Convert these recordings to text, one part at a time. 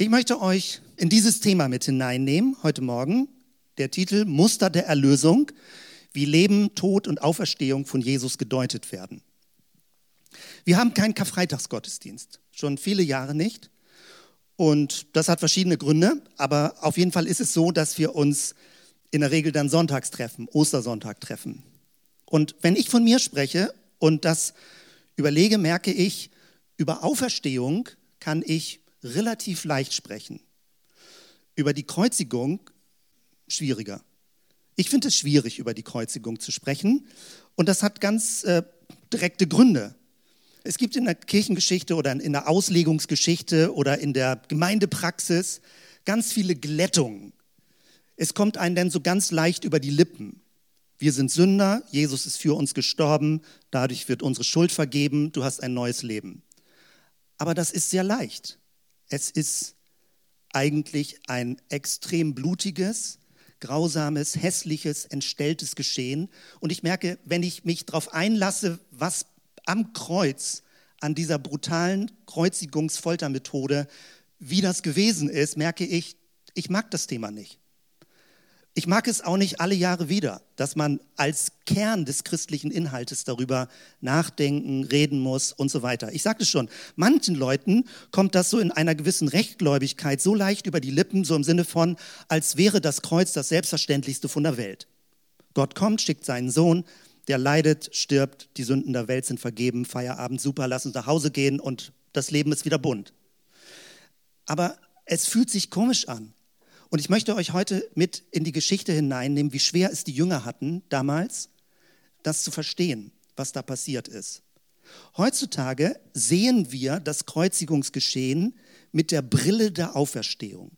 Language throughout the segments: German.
Ich möchte euch in dieses Thema mit hineinnehmen heute Morgen. Der Titel Muster der Erlösung, wie Leben, Tod und Auferstehung von Jesus gedeutet werden. Wir haben keinen Karfreitagsgottesdienst, schon viele Jahre nicht. Und das hat verschiedene Gründe, aber auf jeden Fall ist es so, dass wir uns in der Regel dann sonntags treffen, Ostersonntag treffen. Und wenn ich von mir spreche und das überlege, merke ich, über Auferstehung kann ich relativ leicht sprechen. Über die Kreuzigung schwieriger. Ich finde es schwierig, über die Kreuzigung zu sprechen. Und das hat ganz äh, direkte Gründe. Es gibt in der Kirchengeschichte oder in der Auslegungsgeschichte oder in der Gemeindepraxis ganz viele Glättungen. Es kommt einem dann so ganz leicht über die Lippen. Wir sind Sünder, Jesus ist für uns gestorben, dadurch wird unsere Schuld vergeben, du hast ein neues Leben. Aber das ist sehr leicht. Es ist eigentlich ein extrem blutiges, grausames, hässliches, entstelltes Geschehen. Und ich merke, wenn ich mich darauf einlasse, was am Kreuz, an dieser brutalen Kreuzigungsfoltermethode, wie das gewesen ist, merke ich, ich mag das Thema nicht. Ich mag es auch nicht alle Jahre wieder, dass man als Kern des christlichen Inhaltes darüber nachdenken, reden muss und so weiter. Ich sagte schon, manchen Leuten kommt das so in einer gewissen Rechtgläubigkeit so leicht über die Lippen, so im Sinne von, als wäre das Kreuz das Selbstverständlichste von der Welt. Gott kommt, schickt seinen Sohn, der leidet, stirbt, die Sünden der Welt sind vergeben, Feierabend, super, lass uns nach Hause gehen und das Leben ist wieder bunt. Aber es fühlt sich komisch an. Und ich möchte euch heute mit in die Geschichte hineinnehmen, wie schwer es die Jünger hatten damals, das zu verstehen, was da passiert ist. Heutzutage sehen wir das Kreuzigungsgeschehen mit der Brille der Auferstehung.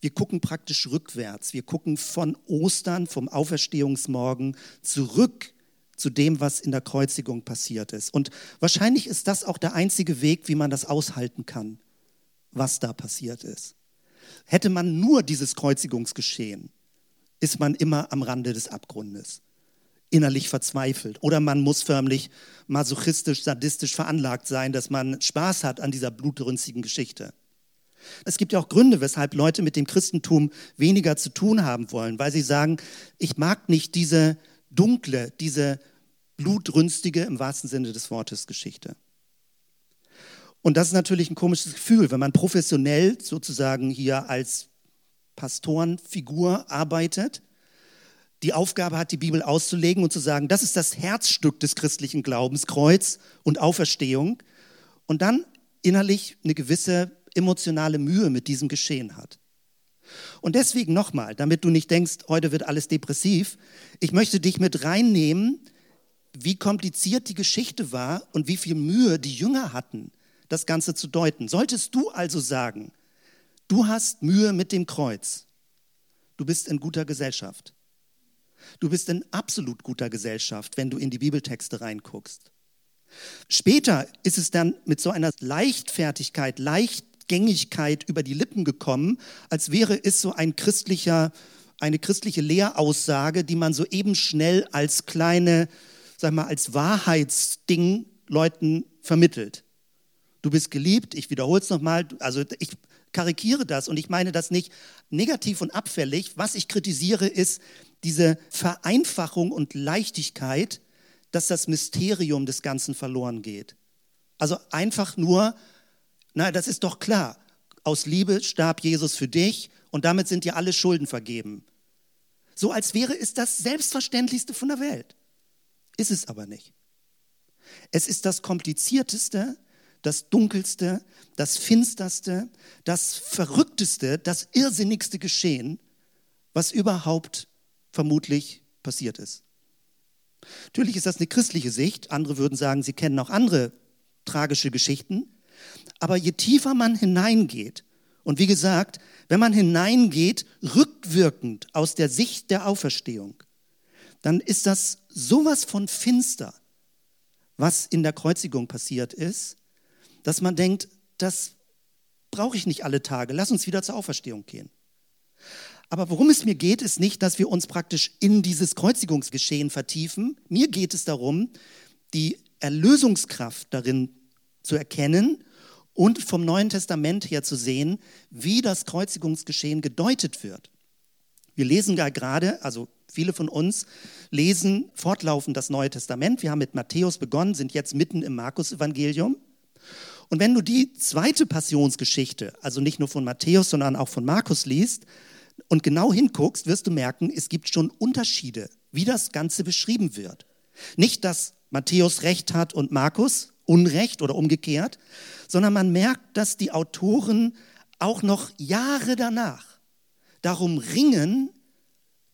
Wir gucken praktisch rückwärts. Wir gucken von Ostern, vom Auferstehungsmorgen zurück zu dem, was in der Kreuzigung passiert ist. Und wahrscheinlich ist das auch der einzige Weg, wie man das aushalten kann, was da passiert ist. Hätte man nur dieses Kreuzigungsgeschehen, ist man immer am Rande des Abgrundes, innerlich verzweifelt. Oder man muss förmlich masochistisch, sadistisch veranlagt sein, dass man Spaß hat an dieser blutrünstigen Geschichte. Es gibt ja auch Gründe, weshalb Leute mit dem Christentum weniger zu tun haben wollen, weil sie sagen, ich mag nicht diese dunkle, diese blutrünstige im wahrsten Sinne des Wortes Geschichte. Und das ist natürlich ein komisches Gefühl, wenn man professionell sozusagen hier als Pastorenfigur arbeitet, die Aufgabe hat, die Bibel auszulegen und zu sagen, das ist das Herzstück des christlichen Glaubens, Kreuz und Auferstehung, und dann innerlich eine gewisse emotionale Mühe mit diesem Geschehen hat. Und deswegen nochmal, damit du nicht denkst, heute wird alles depressiv, ich möchte dich mit reinnehmen, wie kompliziert die Geschichte war und wie viel Mühe die Jünger hatten, das Ganze zu deuten. Solltest du also sagen, du hast Mühe mit dem Kreuz, du bist in guter Gesellschaft. Du bist in absolut guter Gesellschaft, wenn du in die Bibeltexte reinguckst. Später ist es dann mit so einer Leichtfertigkeit, Leichtgängigkeit über die Lippen gekommen, als wäre es so ein christlicher, eine christliche Lehraussage, die man so eben schnell als kleine, sag mal, als Wahrheitsding Leuten vermittelt du bist geliebt, ich wiederhole es nochmal, also ich karikiere das und ich meine das nicht negativ und abfällig. Was ich kritisiere, ist diese Vereinfachung und Leichtigkeit, dass das Mysterium des Ganzen verloren geht. Also einfach nur, na, das ist doch klar, aus Liebe starb Jesus für dich und damit sind dir alle Schulden vergeben. So als wäre es das Selbstverständlichste von der Welt. Ist es aber nicht. Es ist das Komplizierteste, das Dunkelste, das Finsterste, das Verrückteste, das Irrsinnigste Geschehen, was überhaupt vermutlich passiert ist. Natürlich ist das eine christliche Sicht. Andere würden sagen, sie kennen auch andere tragische Geschichten. Aber je tiefer man hineingeht, und wie gesagt, wenn man hineingeht, rückwirkend aus der Sicht der Auferstehung, dann ist das sowas von finster, was in der Kreuzigung passiert ist, dass man denkt, das brauche ich nicht alle Tage, lass uns wieder zur Auferstehung gehen. Aber worum es mir geht, ist nicht, dass wir uns praktisch in dieses Kreuzigungsgeschehen vertiefen. Mir geht es darum, die Erlösungskraft darin zu erkennen und vom Neuen Testament her zu sehen, wie das Kreuzigungsgeschehen gedeutet wird. Wir lesen ja gerade, also viele von uns lesen fortlaufend das Neue Testament. Wir haben mit Matthäus begonnen, sind jetzt mitten im Markus-Evangelium. Und wenn du die zweite Passionsgeschichte, also nicht nur von Matthäus, sondern auch von Markus liest und genau hinguckst, wirst du merken, es gibt schon Unterschiede, wie das Ganze beschrieben wird. Nicht, dass Matthäus recht hat und Markus Unrecht oder umgekehrt, sondern man merkt, dass die Autoren auch noch Jahre danach darum ringen,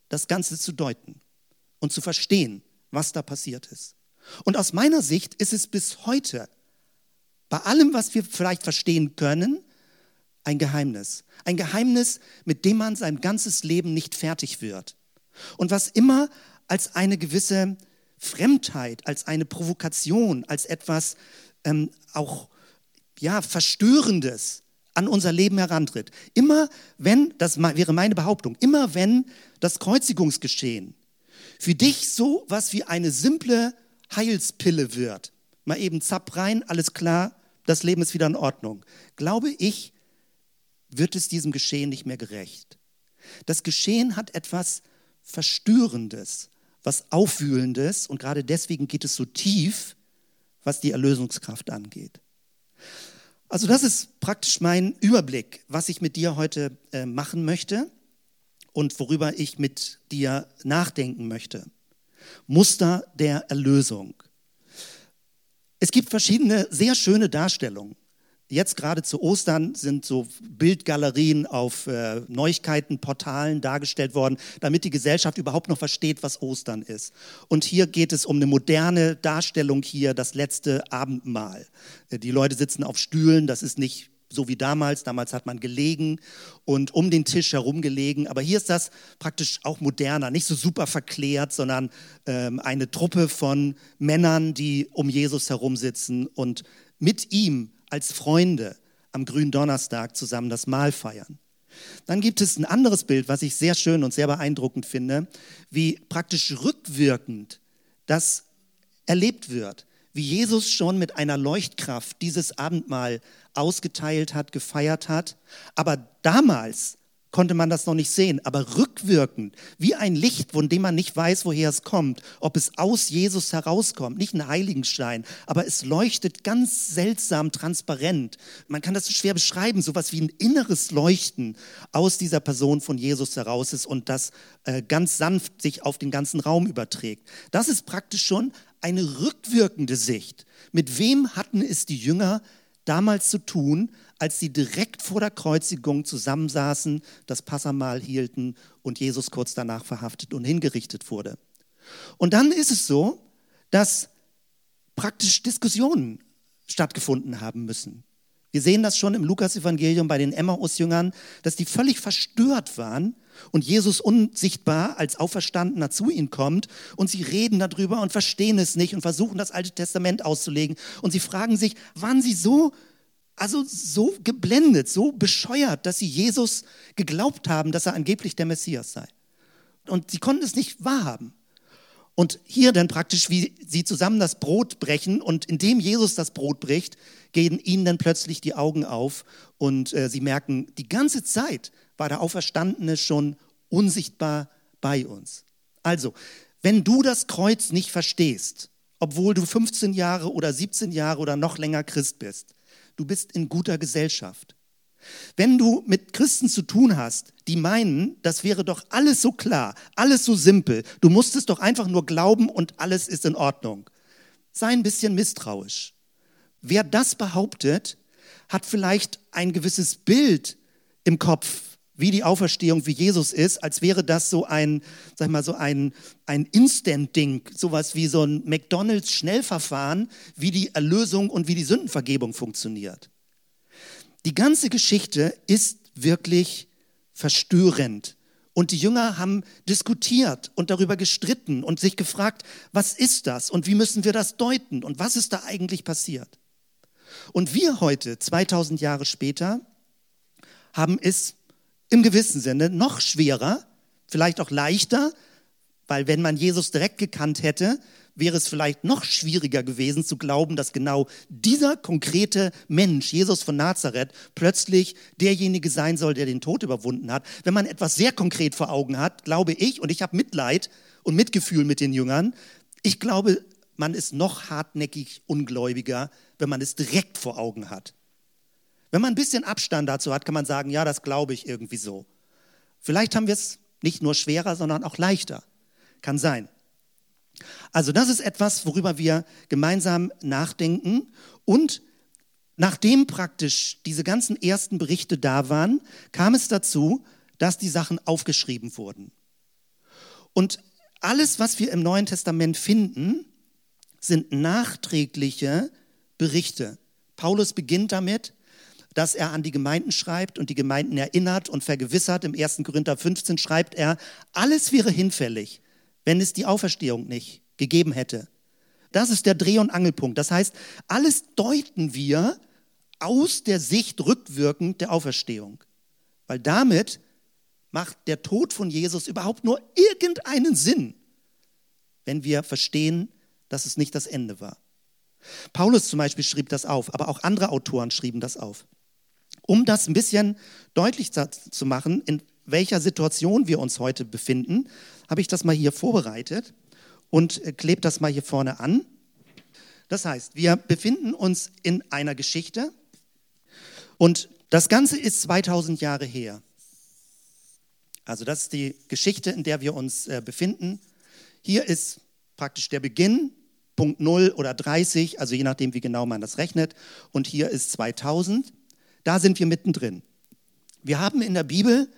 das Ganze zu deuten und zu verstehen, was da passiert ist. Und aus meiner Sicht ist es bis heute bei allem, was wir vielleicht verstehen können, ein Geheimnis. Ein Geheimnis, mit dem man sein ganzes Leben nicht fertig wird. Und was immer als eine gewisse Fremdheit, als eine Provokation, als etwas ähm, auch ja, Verstörendes an unser Leben herantritt. Immer wenn, das wäre meine Behauptung, immer wenn das Kreuzigungsgeschehen für dich so was wie eine simple Heilspille wird, mal eben zapp rein, alles klar, das Leben ist wieder in Ordnung. Glaube ich, wird es diesem Geschehen nicht mehr gerecht. Das Geschehen hat etwas Verstörendes, was Aufwühlendes und gerade deswegen geht es so tief, was die Erlösungskraft angeht. Also das ist praktisch mein Überblick, was ich mit dir heute äh, machen möchte und worüber ich mit dir nachdenken möchte. Muster der Erlösung. Es gibt verschiedene sehr schöne Darstellungen. Jetzt gerade zu Ostern sind so Bildgalerien auf äh, Neuigkeitenportalen dargestellt worden, damit die Gesellschaft überhaupt noch versteht, was Ostern ist. Und hier geht es um eine moderne Darstellung hier, das letzte Abendmahl. Äh, die Leute sitzen auf Stühlen, das ist nicht so wie damals. Damals hat man gelegen und um den Tisch herum gelegen. Aber hier ist das praktisch auch moderner, nicht so super verklärt, sondern ähm, eine Truppe von Männern, die um Jesus herum sitzen und mit ihm als Freunde am grünen Donnerstag zusammen das Mahl feiern. Dann gibt es ein anderes Bild, was ich sehr schön und sehr beeindruckend finde, wie praktisch rückwirkend das erlebt wird wie Jesus schon mit einer Leuchtkraft dieses Abendmahl ausgeteilt hat, gefeiert hat. Aber damals konnte man das noch nicht sehen, aber rückwirkend, wie ein Licht, von dem man nicht weiß, woher es kommt, ob es aus Jesus herauskommt, nicht ein Heiligenstein, aber es leuchtet ganz seltsam transparent. Man kann das so schwer beschreiben, sowas wie ein inneres Leuchten aus dieser Person von Jesus heraus ist und das äh, ganz sanft sich auf den ganzen Raum überträgt. Das ist praktisch schon eine rückwirkende Sicht. Mit wem hatten es die Jünger damals zu tun, als sie direkt vor der Kreuzigung zusammensaßen, das Passamal hielten und Jesus kurz danach verhaftet und hingerichtet wurde. Und dann ist es so, dass praktisch Diskussionen stattgefunden haben müssen. Wir sehen das schon im Lukas-Evangelium bei den Emmaus-Jüngern, dass die völlig verstört waren und Jesus unsichtbar als Auferstandener zu ihnen kommt und sie reden darüber und verstehen es nicht und versuchen das Alte Testament auszulegen und sie fragen sich, waren sie so also so geblendet, so bescheuert, dass sie Jesus geglaubt haben, dass er angeblich der Messias sei. Und sie konnten es nicht wahrhaben. Und hier dann praktisch, wie sie zusammen das Brot brechen und indem Jesus das Brot bricht, gehen ihnen dann plötzlich die Augen auf und äh, sie merken, die ganze Zeit war der Auferstandene schon unsichtbar bei uns. Also, wenn du das Kreuz nicht verstehst, obwohl du 15 Jahre oder 17 Jahre oder noch länger Christ bist, du bist in guter Gesellschaft. Wenn du mit Christen zu tun hast, die meinen, das wäre doch alles so klar, alles so simpel, du musst es doch einfach nur glauben und alles ist in Ordnung. Sei ein bisschen misstrauisch. Wer das behauptet, hat vielleicht ein gewisses Bild im Kopf wie die Auferstehung, wie Jesus ist, als wäre das so ein, sag mal, so ein, ein Instant-Ding, sowas wie so ein McDonalds-Schnellverfahren, wie die Erlösung und wie die Sündenvergebung funktioniert. Die ganze Geschichte ist wirklich verstörend. Und die Jünger haben diskutiert und darüber gestritten und sich gefragt, was ist das und wie müssen wir das deuten und was ist da eigentlich passiert. Und wir heute, 2000 Jahre später, haben es im gewissen Sinne noch schwerer, vielleicht auch leichter, weil wenn man Jesus direkt gekannt hätte, wäre es vielleicht noch schwieriger gewesen zu glauben, dass genau dieser konkrete Mensch, Jesus von Nazareth, plötzlich derjenige sein soll, der den Tod überwunden hat. Wenn man etwas sehr konkret vor Augen hat, glaube ich, und ich habe Mitleid und Mitgefühl mit den Jüngern, ich glaube, man ist noch hartnäckig ungläubiger, wenn man es direkt vor Augen hat. Wenn man ein bisschen Abstand dazu hat, kann man sagen, ja, das glaube ich irgendwie so. Vielleicht haben wir es nicht nur schwerer, sondern auch leichter. Kann sein. Also das ist etwas, worüber wir gemeinsam nachdenken. Und nachdem praktisch diese ganzen ersten Berichte da waren, kam es dazu, dass die Sachen aufgeschrieben wurden. Und alles, was wir im Neuen Testament finden, sind nachträgliche Berichte. Paulus beginnt damit, dass er an die Gemeinden schreibt und die Gemeinden erinnert und vergewissert. Im 1. Korinther 15 schreibt er, alles wäre hinfällig, wenn es die Auferstehung nicht gegeben hätte. Das ist der Dreh- und Angelpunkt. Das heißt, alles deuten wir aus der Sicht rückwirkend der Auferstehung. Weil damit macht der Tod von Jesus überhaupt nur irgendeinen Sinn, wenn wir verstehen, dass es nicht das Ende war. Paulus zum Beispiel schrieb das auf, aber auch andere Autoren schrieben das auf. Um das ein bisschen deutlich zu machen, in welcher Situation wir uns heute befinden, habe ich das mal hier vorbereitet und äh, klebe das mal hier vorne an. Das heißt, wir befinden uns in einer Geschichte und das Ganze ist 2000 Jahre her. Also das ist die Geschichte, in der wir uns äh, befinden. Hier ist praktisch der Beginn, Punkt 0 oder 30, also je nachdem, wie genau man das rechnet. Und hier ist 2000. Da sind wir mittendrin. Wir haben in der Bibel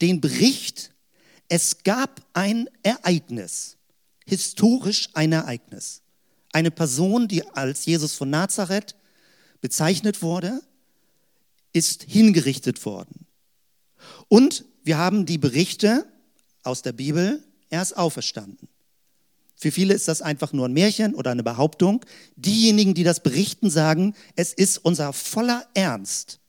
den Bericht, es gab ein Ereignis, historisch ein Ereignis. Eine Person, die als Jesus von Nazareth bezeichnet wurde, ist hingerichtet worden. Und wir haben die Berichte aus der Bibel, er ist auferstanden. Für viele ist das einfach nur ein Märchen oder eine Behauptung. Diejenigen, die das berichten, sagen, es ist unser voller Ernst.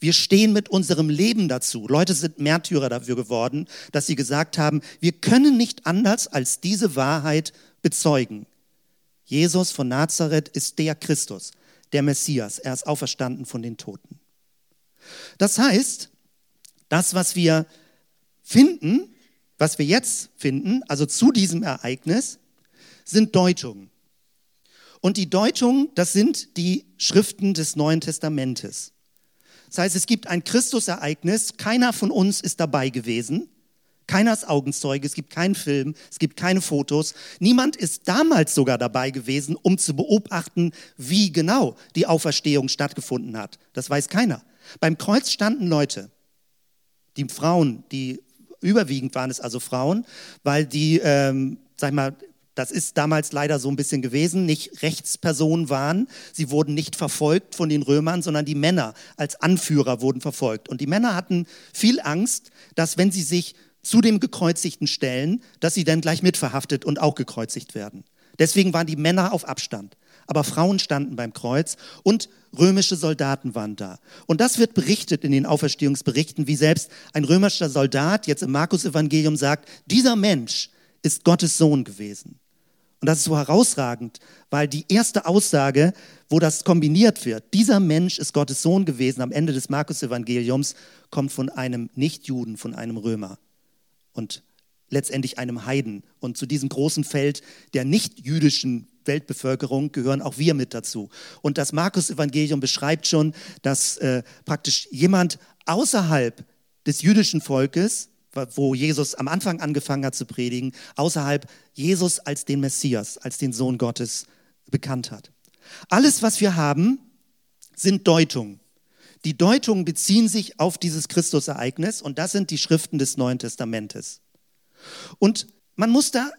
Wir stehen mit unserem Leben dazu. Leute sind Märtyrer dafür geworden, dass sie gesagt haben, wir können nicht anders als diese Wahrheit bezeugen. Jesus von Nazareth ist der Christus, der Messias. Er ist auferstanden von den Toten. Das heißt, das, was wir finden, was wir jetzt finden, also zu diesem Ereignis, sind Deutungen. Und die Deutungen, das sind die Schriften des Neuen Testamentes. Das heißt, es gibt ein Christusereignis, keiner von uns ist dabei gewesen, keiner ist Augenzeuge, es gibt keinen Film, es gibt keine Fotos. Niemand ist damals sogar dabei gewesen, um zu beobachten, wie genau die Auferstehung stattgefunden hat. Das weiß keiner. Beim Kreuz standen Leute, die Frauen, die überwiegend waren es also Frauen, weil die, ähm, sag ich mal, das ist damals leider so ein bisschen gewesen, nicht Rechtspersonen waren. Sie wurden nicht verfolgt von den Römern, sondern die Männer als Anführer wurden verfolgt. Und die Männer hatten viel Angst, dass wenn sie sich zu dem Gekreuzigten stellen, dass sie dann gleich mitverhaftet und auch gekreuzigt werden. Deswegen waren die Männer auf Abstand. Aber Frauen standen beim Kreuz und römische Soldaten waren da. Und das wird berichtet in den Auferstehungsberichten, wie selbst ein römischer Soldat jetzt im Markus-Evangelium sagt, dieser Mensch ist Gottes Sohn gewesen. Und das ist so herausragend, weil die erste Aussage, wo das kombiniert wird, dieser Mensch ist Gottes Sohn gewesen am Ende des Markus-Evangeliums, kommt von einem Nichtjuden, von einem Römer und letztendlich einem Heiden. Und zu diesem großen Feld der nichtjüdischen Weltbevölkerung gehören auch wir mit dazu. Und das Markus-Evangelium beschreibt schon, dass äh, praktisch jemand außerhalb des jüdischen Volkes wo Jesus am Anfang angefangen hat zu predigen, außerhalb Jesus als den Messias, als den Sohn Gottes bekannt hat. Alles, was wir haben, sind Deutungen. Die Deutungen beziehen sich auf dieses Christusereignis und das sind die Schriften des Neuen Testamentes. Und man muss da,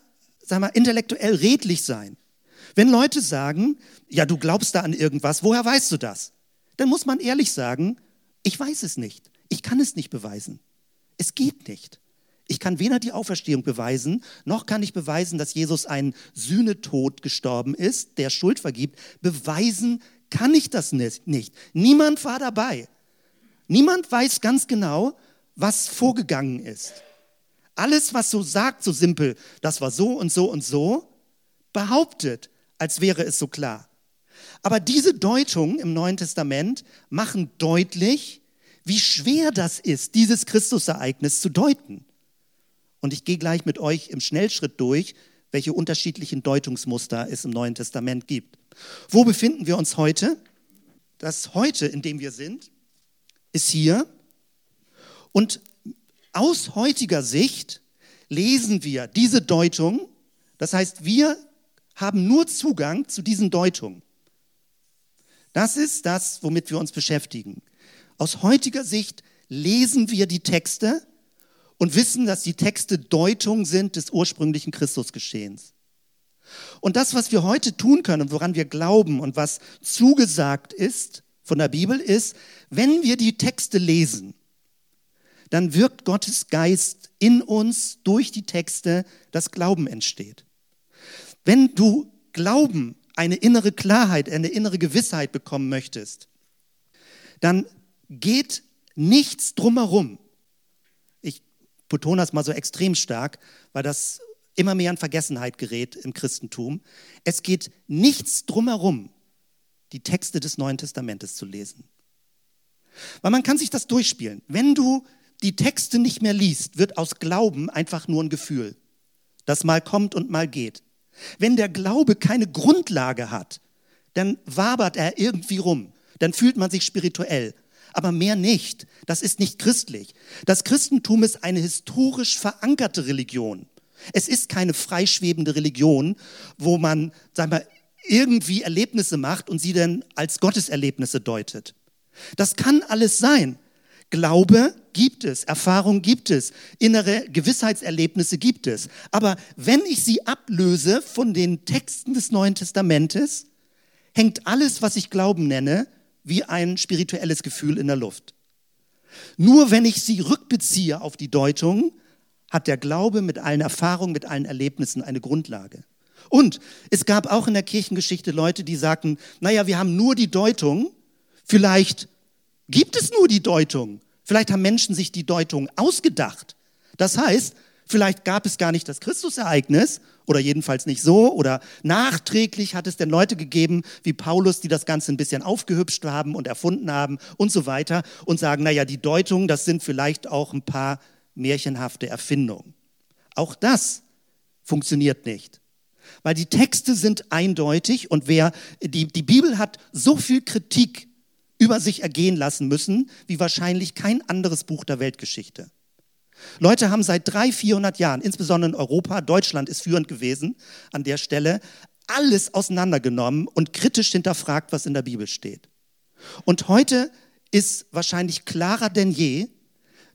sag mal, intellektuell redlich sein. Wenn Leute sagen, ja, du glaubst da an irgendwas, woher weißt du das? Dann muss man ehrlich sagen, ich weiß es nicht. Ich kann es nicht beweisen. Es geht nicht. Ich kann weder die Auferstehung beweisen, noch kann ich beweisen, dass Jesus einen Sühnetod gestorben ist, der Schuld vergibt. Beweisen kann ich das nicht. Niemand war dabei. Niemand weiß ganz genau, was vorgegangen ist. alles, was so sagt, so simpel, das war so und so und so, behauptet, als wäre es so klar. Aber diese Deutungen im Neuen Testament machen deutlich, wie schwer das ist, dieses Christusereignis zu deuten. Und ich gehe gleich mit euch im Schnellschritt durch, welche unterschiedlichen Deutungsmuster es im Neuen Testament gibt. Wo befinden wir uns heute? Das Heute, in dem wir sind, ist hier. Und aus heutiger Sicht lesen wir diese Deutung. Das heißt, wir haben nur Zugang zu diesen Deutungen. Das ist das, womit wir uns beschäftigen. Aus heutiger Sicht lesen wir die Texte und wissen, dass die Texte Deutung sind des ursprünglichen Christusgeschehens. Und das, was wir heute tun können, woran wir glauben und was zugesagt ist von der Bibel, ist, wenn wir die Texte lesen, dann wirkt Gottes Geist in uns durch die Texte, dass Glauben entsteht. Wenn du Glauben, eine innere Klarheit, eine innere Gewissheit bekommen möchtest, dann geht nichts drumherum betone das mal so extrem stark, weil das immer mehr in Vergessenheit gerät im Christentum. Es geht nichts drumherum, die Texte des Neuen Testamentes zu lesen. Weil man kann sich das durchspielen. Wenn du die Texte nicht mehr liest, wird aus Glauben einfach nur ein Gefühl, das mal kommt und mal geht. Wenn der Glaube keine Grundlage hat, dann wabert er irgendwie rum, dann fühlt man sich spirituell aber mehr nicht. Das ist nicht christlich. Das Christentum ist eine historisch verankerte Religion. Es ist keine freischwebende Religion, wo man, sag mal, irgendwie Erlebnisse macht und sie dann als Gotteserlebnisse deutet. Das kann alles sein. Glaube gibt es, Erfahrung gibt es, innere Gewissheitserlebnisse gibt es. Aber wenn ich sie ablöse von den Texten des Neuen Testamentes, hängt alles, was ich Glauben nenne, wie ein spirituelles Gefühl in der Luft. Nur wenn ich sie rückbeziehe auf die Deutung, hat der Glaube mit allen Erfahrungen, mit allen Erlebnissen eine Grundlage. Und es gab auch in der Kirchengeschichte Leute, die sagten, naja, wir haben nur die Deutung, vielleicht gibt es nur die Deutung, vielleicht haben Menschen sich die Deutung ausgedacht. Das heißt, vielleicht gab es gar nicht das Christusereignis oder jedenfalls nicht so oder nachträglich hat es denn Leute gegeben wie Paulus, die das Ganze ein bisschen aufgehübscht haben und erfunden haben und so weiter und sagen, naja, die Deutungen, das sind vielleicht auch ein paar märchenhafte Erfindungen. Auch das funktioniert nicht. Weil die Texte sind eindeutig und wer, die, die Bibel hat so viel Kritik über sich ergehen lassen müssen, wie wahrscheinlich kein anderes Buch der Weltgeschichte. Leute haben seit 300, 400 Jahren, insbesondere in Europa, Deutschland ist führend gewesen an der Stelle, alles auseinandergenommen und kritisch hinterfragt, was in der Bibel steht. Und heute ist wahrscheinlich klarer denn je,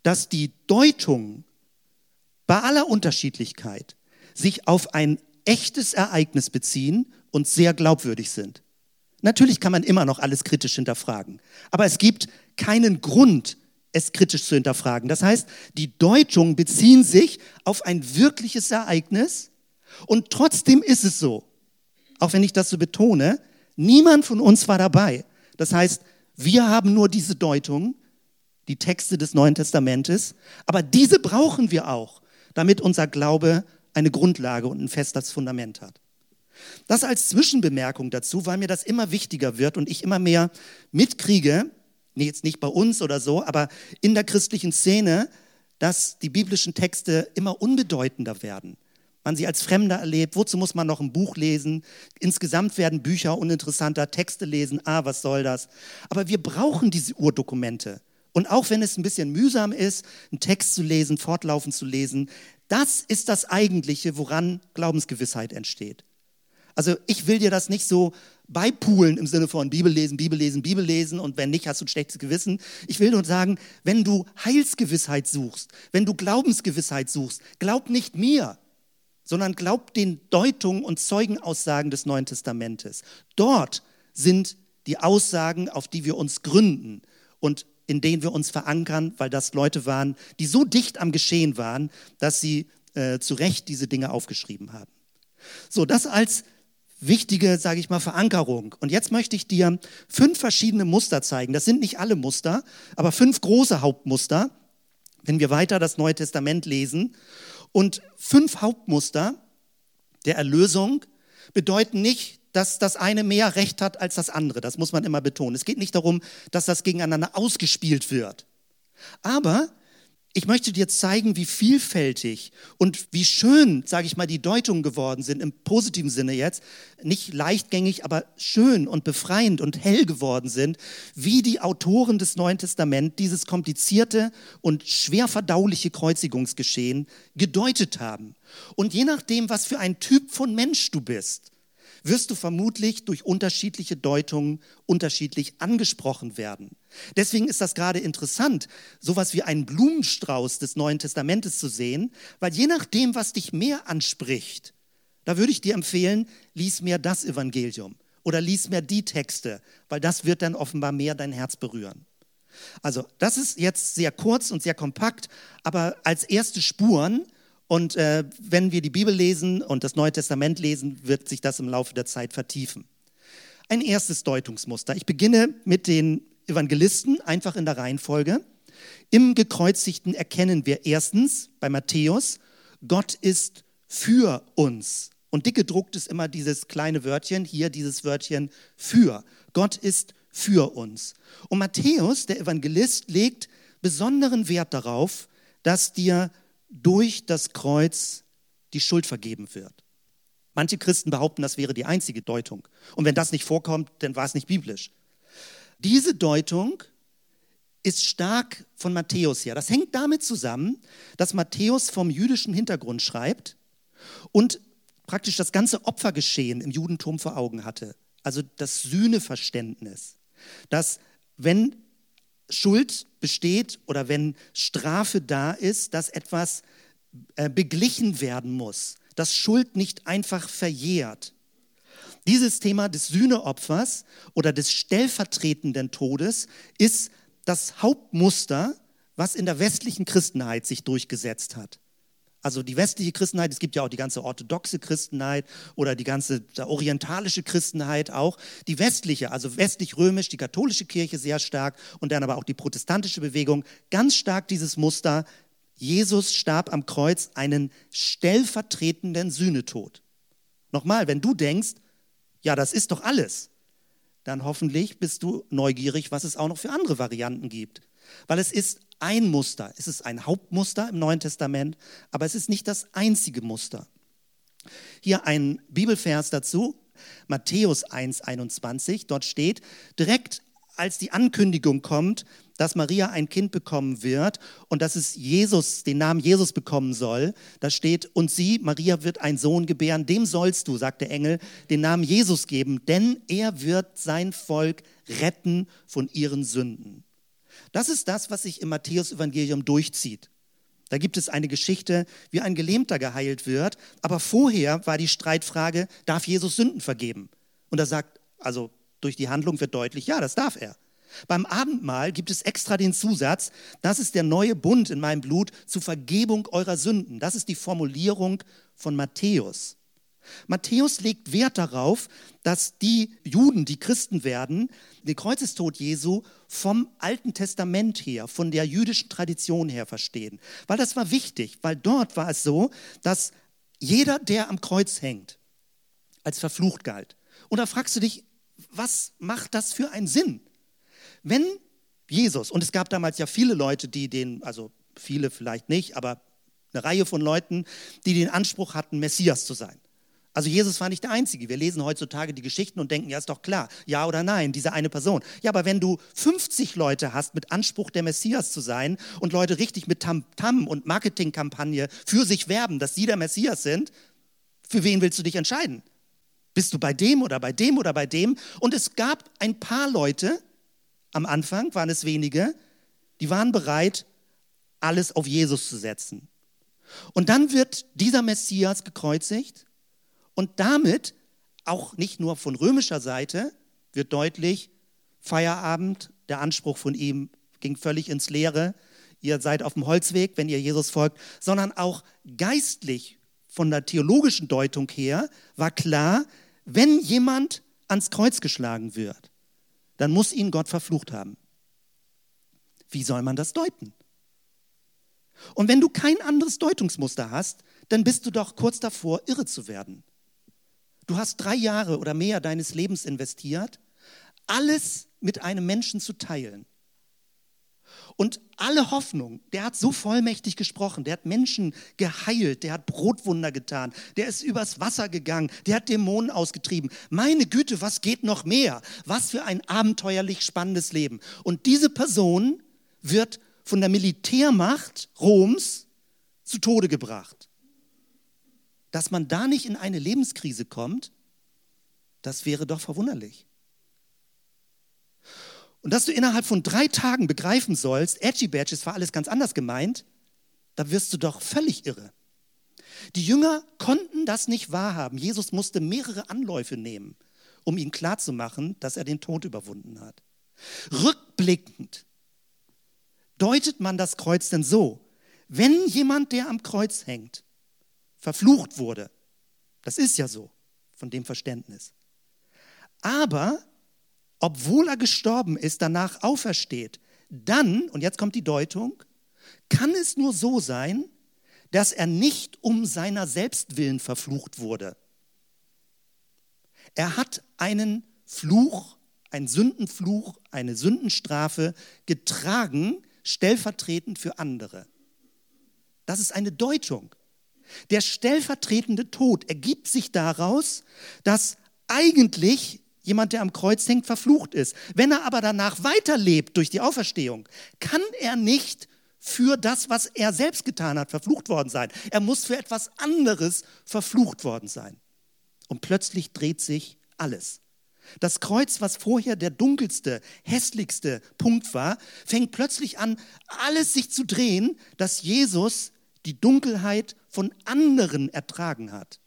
dass die Deutung bei aller Unterschiedlichkeit sich auf ein echtes Ereignis beziehen und sehr glaubwürdig sind. Natürlich kann man immer noch alles kritisch hinterfragen, aber es gibt keinen Grund, es kritisch zu hinterfragen. Das heißt, die Deutungen beziehen sich auf ein wirkliches Ereignis und trotzdem ist es so, auch wenn ich das so betone, niemand von uns war dabei. Das heißt, wir haben nur diese Deutung, die Texte des Neuen Testamentes, aber diese brauchen wir auch, damit unser Glaube eine Grundlage und ein festes Fundament hat. Das als Zwischenbemerkung dazu, weil mir das immer wichtiger wird und ich immer mehr mitkriege, jetzt nicht bei uns oder so, aber in der christlichen Szene, dass die biblischen Texte immer unbedeutender werden. Man sie als Fremder erlebt, wozu muss man noch ein Buch lesen? Insgesamt werden Bücher uninteressanter, Texte lesen, ah, was soll das? Aber wir brauchen diese Urdokumente. Und auch wenn es ein bisschen mühsam ist, einen Text zu lesen, fortlaufend zu lesen, das ist das Eigentliche, woran Glaubensgewissheit entsteht. Also ich will dir das nicht so beipulen im Sinne von Bibel lesen, Bibel lesen, Bibel lesen und wenn nicht, hast du ein schlechtes Gewissen. Ich will nur sagen, wenn du Heilsgewissheit suchst, wenn du Glaubensgewissheit suchst, glaub nicht mir, sondern glaub den Deutungen und Zeugenaussagen des Neuen Testamentes. Dort sind die Aussagen, auf die wir uns gründen und in denen wir uns verankern, weil das Leute waren, die so dicht am Geschehen waren, dass sie äh, zu Recht diese Dinge aufgeschrieben haben. So, das als wichtige, sage ich mal, Verankerung. Und jetzt möchte ich dir fünf verschiedene Muster zeigen. Das sind nicht alle Muster, aber fünf große Hauptmuster, wenn wir weiter das Neue Testament lesen. Und fünf Hauptmuster der Erlösung bedeuten nicht, dass das eine mehr Recht hat als das andere. Das muss man immer betonen. Es geht nicht darum, dass das gegeneinander ausgespielt wird. Aber ich möchte dir zeigen, wie vielfältig und wie schön, sage ich mal, die Deutungen geworden sind, im positiven Sinne jetzt, nicht leichtgängig, aber schön und befreiend und hell geworden sind, wie die Autoren des Neuen Testaments dieses komplizierte und schwer verdauliche Kreuzigungsgeschehen gedeutet haben. Und je nachdem, was für ein Typ von Mensch du bist, wirst du vermutlich durch unterschiedliche Deutungen unterschiedlich angesprochen werden. Deswegen ist das gerade interessant, sowas wie einen Blumenstrauß des Neuen Testamentes zu sehen, weil je nachdem, was dich mehr anspricht, da würde ich dir empfehlen, lies mehr das Evangelium oder lies mehr die Texte, weil das wird dann offenbar mehr dein Herz berühren. Also das ist jetzt sehr kurz und sehr kompakt, aber als erste Spuren und äh, wenn wir die Bibel lesen und das Neue Testament lesen, wird sich das im Laufe der Zeit vertiefen. Ein erstes Deutungsmuster. Ich beginne mit den Evangelisten, einfach in der Reihenfolge. Im Gekreuzigten erkennen wir erstens bei Matthäus, Gott ist für uns. Und dick gedruckt ist immer dieses kleine Wörtchen, hier dieses Wörtchen für. Gott ist für uns. Und Matthäus, der Evangelist, legt besonderen Wert darauf, dass dir durch das Kreuz die Schuld vergeben wird. Manche Christen behaupten, das wäre die einzige Deutung. Und wenn das nicht vorkommt, dann war es nicht biblisch. Diese Deutung ist stark von Matthäus her. Das hängt damit zusammen, dass Matthäus vom jüdischen Hintergrund schreibt und praktisch das ganze Opfergeschehen im Judentum vor Augen hatte. Also das Sühneverständnis, dass wenn Schuld besteht oder wenn Strafe da ist, dass etwas äh, beglichen werden muss, dass Schuld nicht einfach verjährt. Dieses Thema des Sühneopfers oder des stellvertretenden Todes ist das Hauptmuster, was in der westlichen Christenheit sich durchgesetzt hat. Also die westliche Christenheit, es gibt ja auch die ganze orthodoxe Christenheit oder die ganze orientalische Christenheit auch. Die westliche, also westlich-römisch, die katholische Kirche sehr stark und dann aber auch die protestantische Bewegung, ganz stark dieses Muster, Jesus starb am Kreuz einen stellvertretenden Sühnetod. Nochmal, wenn du denkst, ja, das ist doch alles, dann hoffentlich bist du neugierig, was es auch noch für andere Varianten gibt. Weil es ist ein Muster. Es ist ein Hauptmuster im Neuen Testament, aber es ist nicht das einzige Muster. Hier ein Bibelvers dazu, Matthäus 1,21. Dort steht, direkt als die Ankündigung kommt, dass Maria ein Kind bekommen wird und dass es Jesus, den Namen Jesus bekommen soll, da steht, und sie, Maria, wird einen Sohn gebären, dem sollst du, sagt der Engel, den Namen Jesus geben, denn er wird sein Volk retten von ihren Sünden. Das ist das, was sich im Matthäus-Evangelium durchzieht. Da gibt es eine Geschichte, wie ein Gelähmter geheilt wird, aber vorher war die Streitfrage, darf Jesus Sünden vergeben? Und er sagt, also durch die Handlung wird deutlich, ja, das darf er. Beim Abendmahl gibt es extra den Zusatz, das ist der neue Bund in meinem Blut zur Vergebung eurer Sünden. Das ist die Formulierung von Matthäus. Matthäus legt Wert darauf, dass die Juden, die Christen werden, den Kreuzestod Jesu vom Alten Testament her, von der jüdischen Tradition her verstehen. Weil das war wichtig, weil dort war es so, dass jeder, der am Kreuz hängt, als verflucht galt. Und da fragst du dich, was macht das für einen Sinn? Wenn Jesus, und es gab damals ja viele Leute, die den, also viele vielleicht nicht, aber eine Reihe von Leuten, die den Anspruch hatten, Messias zu sein. Also Jesus war nicht der Einzige. Wir lesen heutzutage die Geschichten und denken, ja, ist doch klar, ja oder nein, diese eine Person. Ja, aber wenn du 50 Leute hast mit Anspruch, der Messias zu sein und Leute richtig mit Tamtam -Tam und Marketingkampagne für sich werben, dass sie der Messias sind, für wen willst du dich entscheiden? Bist du bei dem oder bei dem oder bei dem? Und es gab ein paar Leute, am Anfang waren es wenige, die waren bereit, alles auf Jesus zu setzen. Und dann wird dieser Messias gekreuzigt und damit auch nicht nur von römischer Seite wird deutlich, Feierabend, der Anspruch von ihm ging völlig ins Leere. Ihr seid auf dem Holzweg, wenn ihr Jesus folgt, sondern auch geistlich von der theologischen Deutung her war klar, wenn jemand ans Kreuz geschlagen wird, dann muss ihn Gott verflucht haben. Wie soll man das deuten? Und wenn du kein anderes Deutungsmuster hast, dann bist du doch kurz davor, irre zu werden. Du hast drei Jahre oder mehr deines Lebens investiert, alles mit einem Menschen zu teilen. Und alle Hoffnung, der hat so vollmächtig gesprochen, der hat Menschen geheilt, der hat Brotwunder getan, der ist übers Wasser gegangen, der hat Dämonen ausgetrieben. Meine Güte, was geht noch mehr? Was für ein abenteuerlich spannendes Leben. Und diese Person wird von der Militärmacht Roms zu Tode gebracht. Dass man da nicht in eine Lebenskrise kommt, das wäre doch verwunderlich. Und dass du innerhalb von drei Tagen begreifen sollst, Edgy Badges war alles ganz anders gemeint, da wirst du doch völlig irre. Die Jünger konnten das nicht wahrhaben. Jesus musste mehrere Anläufe nehmen, um ihm klarzumachen, dass er den Tod überwunden hat. Rückblickend deutet man das Kreuz denn so, wenn jemand, der am Kreuz hängt, verflucht wurde, das ist ja so, von dem Verständnis, aber obwohl er gestorben ist, danach aufersteht, dann, und jetzt kommt die Deutung, kann es nur so sein, dass er nicht um seiner Selbstwillen verflucht wurde. Er hat einen Fluch, einen Sündenfluch, eine Sündenstrafe getragen, stellvertretend für andere. Das ist eine Deutung. Der stellvertretende Tod ergibt sich daraus, dass eigentlich jemand, der am Kreuz hängt, verflucht ist. Wenn er aber danach weiterlebt durch die Auferstehung, kann er nicht für das, was er selbst getan hat, verflucht worden sein. Er muss für etwas anderes verflucht worden sein. Und plötzlich dreht sich alles. Das Kreuz, was vorher der dunkelste, hässlichste Punkt war, fängt plötzlich an, alles sich zu drehen, dass Jesus die Dunkelheit von anderen ertragen hat.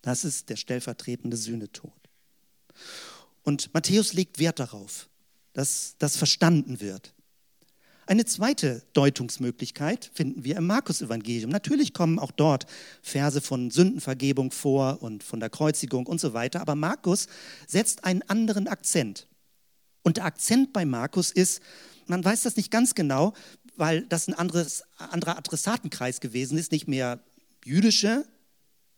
Das ist der stellvertretende Sühnetod. Und Matthäus legt Wert darauf, dass das verstanden wird. Eine zweite Deutungsmöglichkeit finden wir im Markus-Evangelium. Natürlich kommen auch dort Verse von Sündenvergebung vor und von der Kreuzigung und so weiter, aber Markus setzt einen anderen Akzent. Und der Akzent bei Markus ist, man weiß das nicht ganz genau, weil das ein anderes, anderer Adressatenkreis gewesen ist, nicht mehr jüdische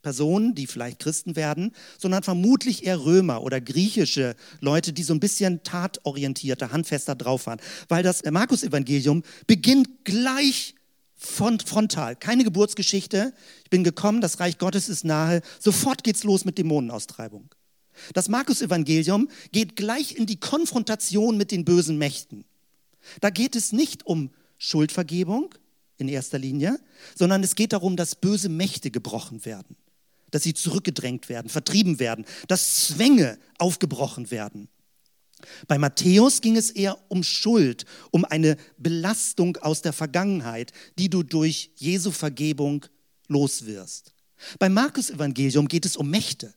Personen, die vielleicht Christen werden, sondern vermutlich eher Römer oder griechische Leute, die so ein bisschen tatorientierter, handfester drauf waren. Weil das Markus-Evangelium beginnt gleich frontal. Keine Geburtsgeschichte. Ich bin gekommen, das Reich Gottes ist nahe. Sofort geht's los mit Dämonenaustreibung. Das Markus-Evangelium geht gleich in die Konfrontation mit den bösen Mächten. Da geht es nicht um Schuldvergebung in erster Linie, sondern es geht darum, dass böse Mächte gebrochen werden dass sie zurückgedrängt werden, vertrieben werden, dass Zwänge aufgebrochen werden. Bei Matthäus ging es eher um Schuld, um eine Belastung aus der Vergangenheit, die du durch Jesu Vergebung loswirst. Beim Markus Evangelium geht es um Mächte.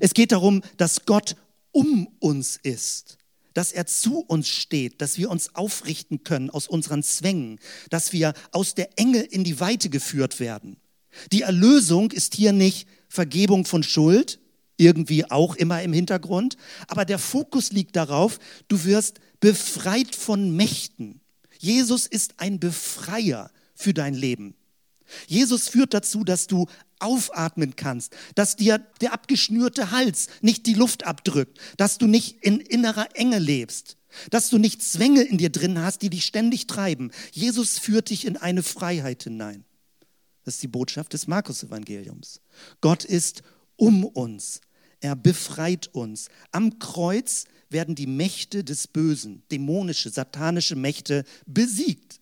Es geht darum, dass Gott um uns ist, dass er zu uns steht, dass wir uns aufrichten können aus unseren Zwängen, dass wir aus der Enge in die Weite geführt werden. Die Erlösung ist hier nicht Vergebung von Schuld, irgendwie auch immer im Hintergrund, aber der Fokus liegt darauf, du wirst befreit von Mächten. Jesus ist ein Befreier für dein Leben. Jesus führt dazu, dass du aufatmen kannst, dass dir der abgeschnürte Hals nicht die Luft abdrückt, dass du nicht in innerer Enge lebst, dass du nicht Zwänge in dir drin hast, die dich ständig treiben. Jesus führt dich in eine Freiheit hinein. Das ist die Botschaft des Markus-Evangeliums. Gott ist um uns. Er befreit uns. Am Kreuz werden die Mächte des Bösen, dämonische, satanische Mächte besiegt.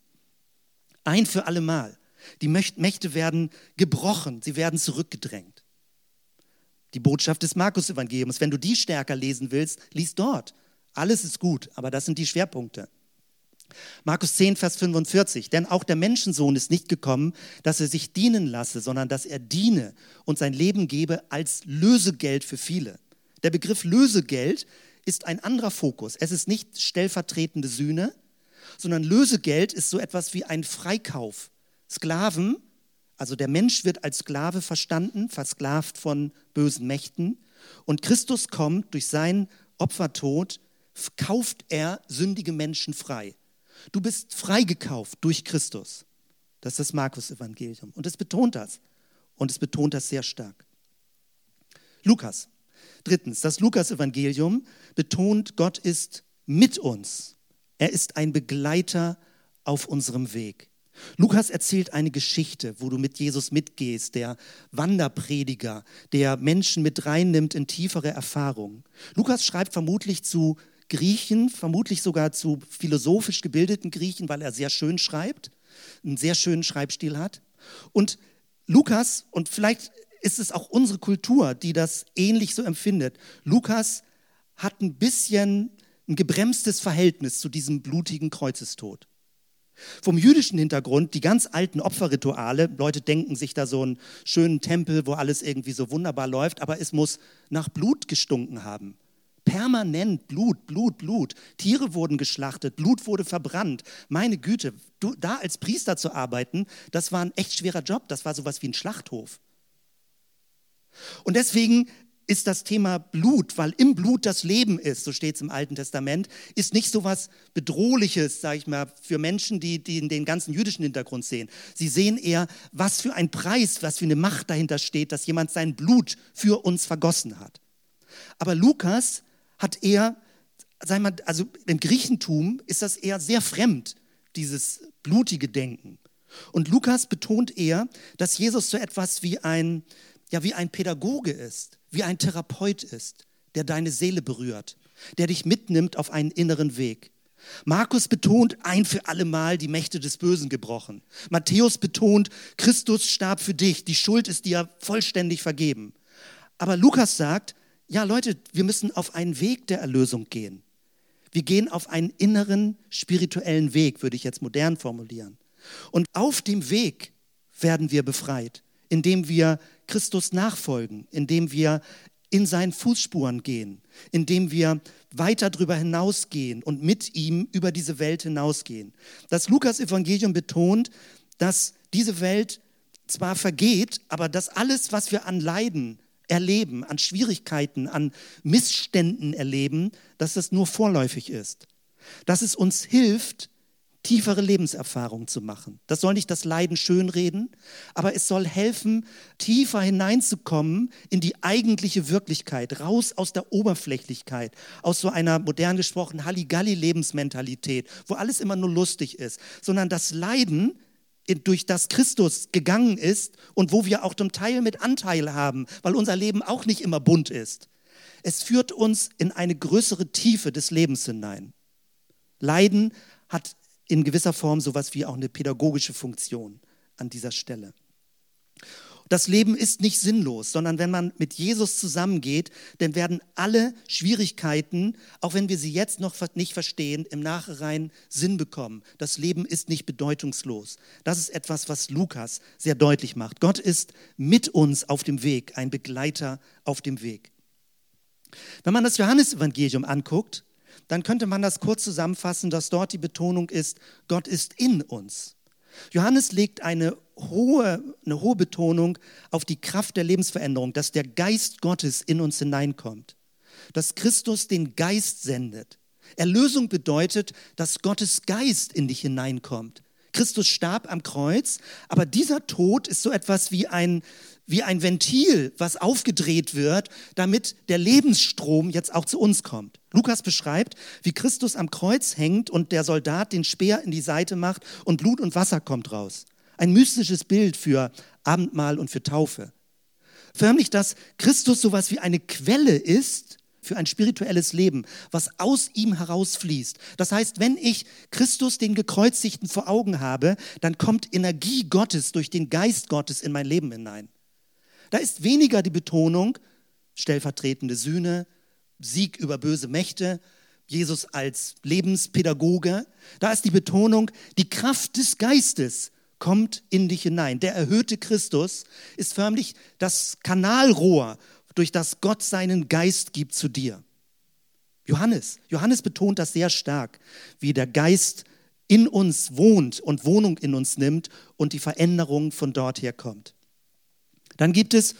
Ein für allemal. Die Mächte werden gebrochen, sie werden zurückgedrängt. Die Botschaft des Markus-Evangeliums, wenn du die stärker lesen willst, lies dort. Alles ist gut, aber das sind die Schwerpunkte. Markus 10, Vers 45. Denn auch der Menschensohn ist nicht gekommen, dass er sich dienen lasse, sondern dass er diene und sein Leben gebe als Lösegeld für viele. Der Begriff Lösegeld ist ein anderer Fokus. Es ist nicht stellvertretende Sühne, sondern Lösegeld ist so etwas wie ein Freikauf. Sklaven, also der Mensch wird als Sklave verstanden, versklavt von bösen Mächten. Und Christus kommt durch seinen Opfertod, kauft er sündige Menschen frei. Du bist freigekauft durch Christus. Das ist das Markus-Evangelium. Und es betont das. Und es betont das sehr stark. Lukas. Drittens, das Lukas-Evangelium betont, Gott ist mit uns. Er ist ein Begleiter auf unserem Weg. Lukas erzählt eine Geschichte, wo du mit Jesus mitgehst, der Wanderprediger, der Menschen mit reinnimmt in tiefere Erfahrungen. Lukas schreibt vermutlich zu Griechen, vermutlich sogar zu philosophisch gebildeten Griechen, weil er sehr schön schreibt, einen sehr schönen Schreibstil hat. Und Lukas, und vielleicht ist es auch unsere Kultur, die das ähnlich so empfindet, Lukas hat ein bisschen ein gebremstes Verhältnis zu diesem blutigen Kreuzestod. Vom jüdischen Hintergrund, die ganz alten Opferrituale, Leute denken sich da so einen schönen Tempel, wo alles irgendwie so wunderbar läuft, aber es muss nach Blut gestunken haben. Permanent Blut, Blut, Blut. Tiere wurden geschlachtet, Blut wurde verbrannt. Meine Güte, du, da als Priester zu arbeiten, das war ein echt schwerer Job. Das war sowas wie ein Schlachthof. Und deswegen ist das Thema Blut, weil im Blut das Leben ist, so steht es im Alten Testament, ist nicht so was Bedrohliches, sage ich mal, für Menschen, die, die den ganzen jüdischen Hintergrund sehen. Sie sehen eher, was für ein Preis, was für eine Macht dahinter steht, dass jemand sein Blut für uns vergossen hat. Aber Lukas hat eher, sagen wir, also im Griechentum ist das eher sehr fremd, dieses blutige Denken. Und Lukas betont eher, dass Jesus so etwas wie ein, ja, wie ein Pädagoge ist, wie ein Therapeut ist, der deine Seele berührt, der dich mitnimmt auf einen inneren Weg. Markus betont ein für alle Mal die Mächte des Bösen gebrochen. Matthäus betont, Christus starb für dich, die Schuld ist dir vollständig vergeben. Aber Lukas sagt, ja Leute, wir müssen auf einen Weg der Erlösung gehen. Wir gehen auf einen inneren spirituellen Weg, würde ich jetzt modern formulieren. Und auf dem Weg werden wir befreit, indem wir Christus nachfolgen, indem wir in seinen Fußspuren gehen, indem wir weiter darüber hinausgehen und mit ihm über diese Welt hinausgehen. Das Lukas-Evangelium betont, dass diese Welt zwar vergeht, aber dass alles, was wir an Leiden erleben, an Schwierigkeiten, an Missständen erleben, dass das nur vorläufig ist. Dass es uns hilft, tiefere Lebenserfahrungen zu machen. Das soll nicht das Leiden schönreden, aber es soll helfen, tiefer hineinzukommen in die eigentliche Wirklichkeit, raus aus der Oberflächlichkeit, aus so einer modern gesprochen Halligalli-Lebensmentalität, wo alles immer nur lustig ist, sondern das Leiden durch das Christus gegangen ist und wo wir auch zum Teil mit Anteil haben, weil unser Leben auch nicht immer bunt ist. Es führt uns in eine größere Tiefe des Lebens hinein. Leiden hat in gewisser Form sowas wie auch eine pädagogische Funktion an dieser Stelle. Das Leben ist nicht sinnlos, sondern wenn man mit Jesus zusammengeht, dann werden alle Schwierigkeiten, auch wenn wir sie jetzt noch nicht verstehen, im Nachhinein Sinn bekommen. Das Leben ist nicht bedeutungslos. Das ist etwas, was Lukas sehr deutlich macht. Gott ist mit uns auf dem Weg, ein Begleiter auf dem Weg. Wenn man das Johannesevangelium anguckt, dann könnte man das kurz zusammenfassen, dass dort die Betonung ist, Gott ist in uns. Johannes legt eine hohe, eine hohe Betonung auf die Kraft der Lebensveränderung, dass der Geist Gottes in uns hineinkommt, dass Christus den Geist sendet. Erlösung bedeutet, dass Gottes Geist in dich hineinkommt. Christus starb am Kreuz, aber dieser Tod ist so etwas wie ein, wie ein Ventil, was aufgedreht wird, damit der Lebensstrom jetzt auch zu uns kommt. Lukas beschreibt, wie Christus am Kreuz hängt und der Soldat den Speer in die Seite macht und Blut und Wasser kommt raus. Ein mystisches Bild für Abendmahl und für Taufe. Förmlich, dass Christus sowas wie eine Quelle ist für ein spirituelles Leben, was aus ihm herausfließt. Das heißt, wenn ich Christus, den Gekreuzigten, vor Augen habe, dann kommt Energie Gottes durch den Geist Gottes in mein Leben hinein. Da ist weniger die Betonung, stellvertretende Sühne, Sieg über böse Mächte, Jesus als Lebenspädagoge. Da ist die Betonung, die Kraft des Geistes kommt in dich hinein. Der erhöhte Christus ist förmlich das Kanalrohr, durch das Gott seinen Geist gibt zu dir. Johannes, Johannes betont das sehr stark, wie der Geist in uns wohnt und Wohnung in uns nimmt und die Veränderung von dort her kommt. Dann gibt es,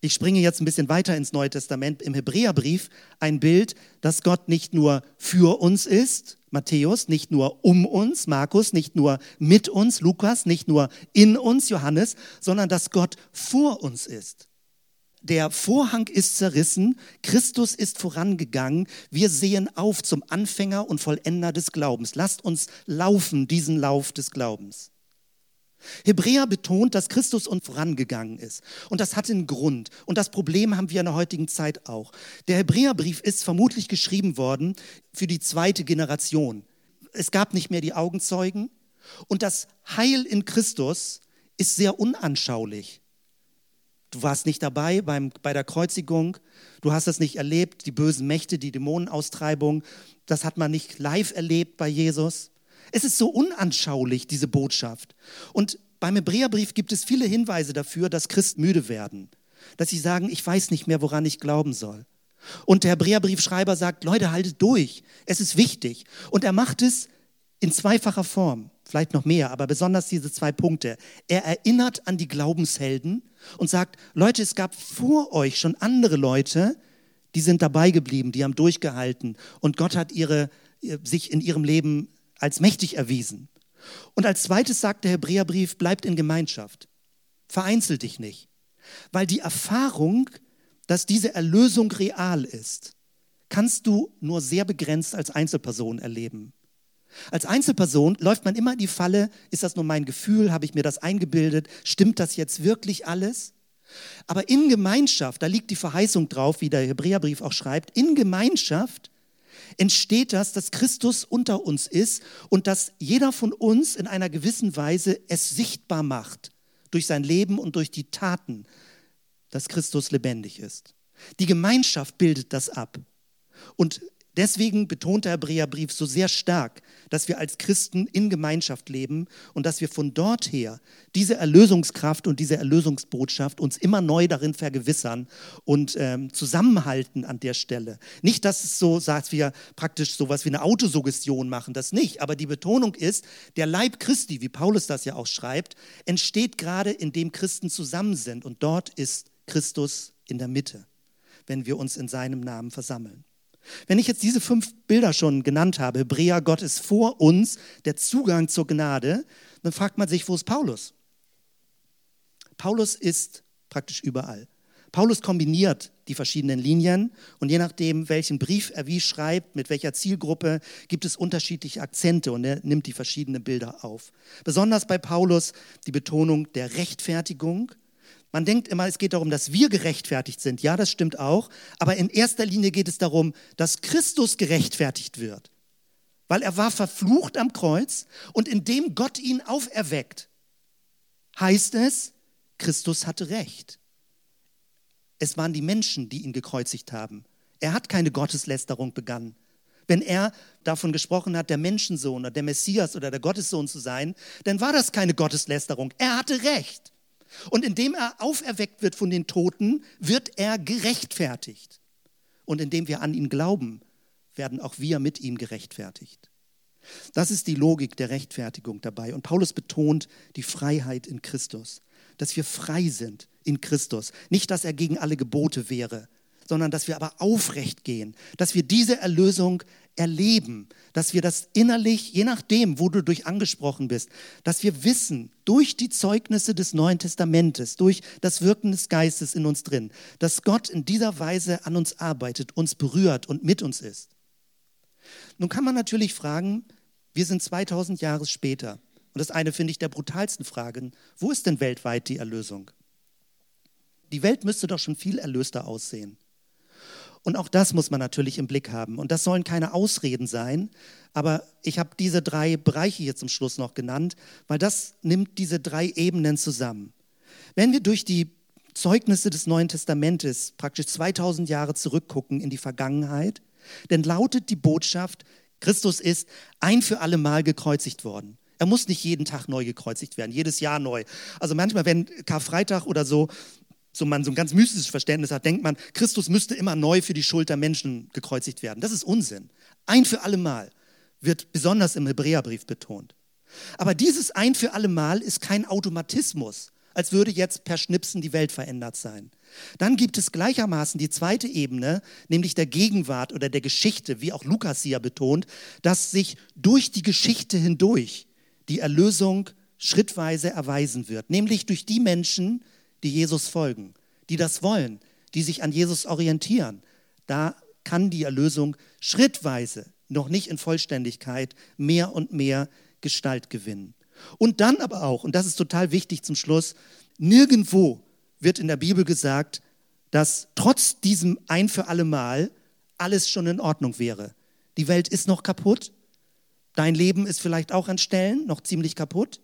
ich springe jetzt ein bisschen weiter ins Neue Testament, im Hebräerbrief ein Bild, dass Gott nicht nur für uns ist, Matthäus, nicht nur um uns, Markus, nicht nur mit uns, Lukas, nicht nur in uns, Johannes, sondern dass Gott vor uns ist. Der Vorhang ist zerrissen, Christus ist vorangegangen, wir sehen auf zum Anfänger und Vollender des Glaubens. Lasst uns laufen, diesen Lauf des Glaubens. Hebräer betont, dass Christus uns vorangegangen ist. Und das hat einen Grund. Und das Problem haben wir in der heutigen Zeit auch. Der Hebräerbrief ist vermutlich geschrieben worden für die zweite Generation. Es gab nicht mehr die Augenzeugen. Und das Heil in Christus ist sehr unanschaulich. Du warst nicht dabei beim, bei der Kreuzigung, du hast das nicht erlebt, die bösen Mächte, die Dämonenaustreibung, das hat man nicht live erlebt bei Jesus. Es ist so unanschaulich, diese Botschaft. Und beim Hebräerbrief gibt es viele Hinweise dafür, dass Christen müde werden, dass sie sagen, ich weiß nicht mehr, woran ich glauben soll. Und der Hebräerbriefschreiber sagt, Leute, haltet durch, es ist wichtig. Und er macht es in zweifacher Form, vielleicht noch mehr, aber besonders diese zwei Punkte. Er erinnert an die Glaubenshelden und sagt, Leute, es gab vor euch schon andere Leute, die sind dabei geblieben, die haben durchgehalten und Gott hat ihre, sich in ihrem Leben als mächtig erwiesen. Und als zweites sagt der Hebräerbrief, bleibt in Gemeinschaft. Vereinzel dich nicht. Weil die Erfahrung, dass diese Erlösung real ist, kannst du nur sehr begrenzt als Einzelperson erleben. Als Einzelperson läuft man immer in die Falle, ist das nur mein Gefühl, habe ich mir das eingebildet, stimmt das jetzt wirklich alles? Aber in Gemeinschaft, da liegt die Verheißung drauf, wie der Hebräerbrief auch schreibt, in Gemeinschaft entsteht das, dass Christus unter uns ist und dass jeder von uns in einer gewissen Weise es sichtbar macht durch sein Leben und durch die Taten, dass Christus lebendig ist. Die Gemeinschaft bildet das ab. Und Deswegen betont der Hebräerbrief so sehr stark, dass wir als Christen in Gemeinschaft leben und dass wir von dort her diese Erlösungskraft und diese Erlösungsbotschaft uns immer neu darin vergewissern und ähm, zusammenhalten an der Stelle. Nicht, dass es so, sagt wir praktisch so was wie eine Autosuggestion machen, das nicht. Aber die Betonung ist, der Leib Christi, wie Paulus das ja auch schreibt, entsteht gerade, indem Christen zusammen sind und dort ist Christus in der Mitte, wenn wir uns in seinem Namen versammeln. Wenn ich jetzt diese fünf Bilder schon genannt habe, Hebräer, Gott ist vor uns, der Zugang zur Gnade, dann fragt man sich, wo ist Paulus? Paulus ist praktisch überall. Paulus kombiniert die verschiedenen Linien und je nachdem, welchen Brief er wie schreibt, mit welcher Zielgruppe, gibt es unterschiedliche Akzente und er nimmt die verschiedenen Bilder auf. Besonders bei Paulus die Betonung der Rechtfertigung, man denkt immer, es geht darum, dass wir gerechtfertigt sind. Ja, das stimmt auch. Aber in erster Linie geht es darum, dass Christus gerechtfertigt wird. Weil er war verflucht am Kreuz und indem Gott ihn auferweckt, heißt es, Christus hatte Recht. Es waren die Menschen, die ihn gekreuzigt haben. Er hat keine Gotteslästerung begangen. Wenn er davon gesprochen hat, der Menschensohn oder der Messias oder der Gottessohn zu sein, dann war das keine Gotteslästerung. Er hatte Recht. Und indem er auferweckt wird von den Toten, wird er gerechtfertigt. Und indem wir an ihn glauben, werden auch wir mit ihm gerechtfertigt. Das ist die Logik der Rechtfertigung dabei. Und Paulus betont die Freiheit in Christus, dass wir frei sind in Christus. Nicht, dass er gegen alle Gebote wäre, sondern dass wir aber aufrecht gehen, dass wir diese Erlösung erleben, dass wir das innerlich, je nachdem, wo du durch angesprochen bist, dass wir wissen, durch die Zeugnisse des Neuen Testamentes, durch das Wirken des Geistes in uns drin, dass Gott in dieser Weise an uns arbeitet, uns berührt und mit uns ist. Nun kann man natürlich fragen, wir sind 2000 Jahre später. Und das eine finde ich der brutalsten Fragen, wo ist denn weltweit die Erlösung? Die Welt müsste doch schon viel erlöster aussehen. Und auch das muss man natürlich im Blick haben. Und das sollen keine Ausreden sein. Aber ich habe diese drei Bereiche hier zum Schluss noch genannt, weil das nimmt diese drei Ebenen zusammen. Wenn wir durch die Zeugnisse des Neuen Testamentes praktisch 2000 Jahre zurückgucken in die Vergangenheit, dann lautet die Botschaft, Christus ist ein für alle Mal gekreuzigt worden. Er muss nicht jeden Tag neu gekreuzigt werden, jedes Jahr neu. Also manchmal, wenn Karfreitag oder so so man so ein ganz mystisches Verständnis hat, denkt man, Christus müsste immer neu für die Schuld der Menschen gekreuzigt werden. Das ist Unsinn. Ein für alle Mal wird besonders im Hebräerbrief betont. Aber dieses ein für alle Mal ist kein Automatismus, als würde jetzt per Schnipsen die Welt verändert sein. Dann gibt es gleichermaßen die zweite Ebene, nämlich der Gegenwart oder der Geschichte, wie auch Lukas ja betont, dass sich durch die Geschichte hindurch die Erlösung schrittweise erweisen wird, nämlich durch die Menschen, die Jesus folgen, die das wollen, die sich an Jesus orientieren. Da kann die Erlösung schrittweise, noch nicht in Vollständigkeit, mehr und mehr Gestalt gewinnen. Und dann aber auch, und das ist total wichtig zum Schluss, nirgendwo wird in der Bibel gesagt, dass trotz diesem ein für alle Mal alles schon in Ordnung wäre. Die Welt ist noch kaputt. Dein Leben ist vielleicht auch an Stellen noch ziemlich kaputt.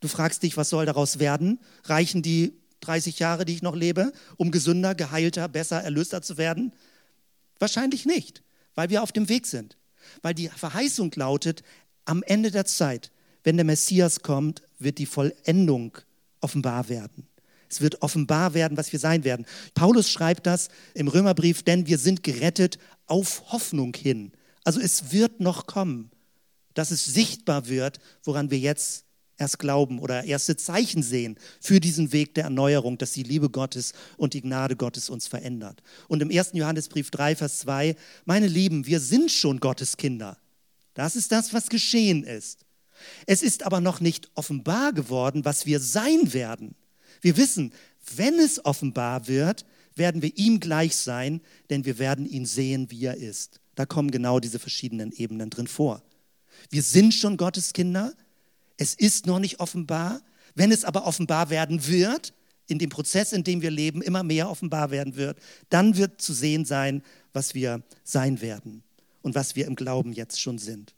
Du fragst dich, was soll daraus werden? Reichen die 30 Jahre, die ich noch lebe, um gesünder, geheilter, besser, erlöster zu werden? Wahrscheinlich nicht, weil wir auf dem Weg sind. Weil die Verheißung lautet, am Ende der Zeit, wenn der Messias kommt, wird die Vollendung offenbar werden. Es wird offenbar werden, was wir sein werden. Paulus schreibt das im Römerbrief, denn wir sind gerettet auf Hoffnung hin. Also es wird noch kommen, dass es sichtbar wird, woran wir jetzt erst glauben oder erste Zeichen sehen für diesen Weg der Erneuerung, dass die Liebe Gottes und die Gnade Gottes uns verändert. Und im 1. Johannesbrief 3, Vers 2, meine Lieben, wir sind schon Gottes Kinder. Das ist das, was geschehen ist. Es ist aber noch nicht offenbar geworden, was wir sein werden. Wir wissen, wenn es offenbar wird, werden wir ihm gleich sein, denn wir werden ihn sehen, wie er ist. Da kommen genau diese verschiedenen Ebenen drin vor. Wir sind schon Gottes Kinder. Es ist noch nicht offenbar. Wenn es aber offenbar werden wird, in dem Prozess, in dem wir leben, immer mehr offenbar werden wird, dann wird zu sehen sein, was wir sein werden und was wir im Glauben jetzt schon sind.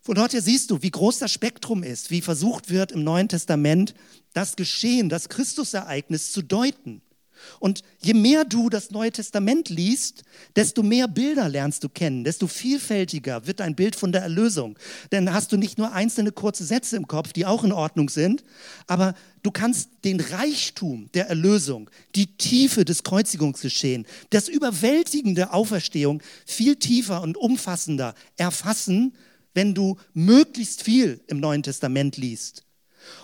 Von dort her siehst du, wie groß das Spektrum ist, wie versucht wird im Neuen Testament das Geschehen, das Christusereignis zu deuten. Und je mehr du das Neue Testament liest, desto mehr Bilder lernst du kennen, desto vielfältiger wird dein Bild von der Erlösung. Denn hast du nicht nur einzelne kurze Sätze im Kopf, die auch in Ordnung sind, aber du kannst den Reichtum der Erlösung, die Tiefe des Kreuzigungsgeschehen, das überwältigende Auferstehung viel tiefer und umfassender erfassen wenn du möglichst viel im Neuen Testament liest.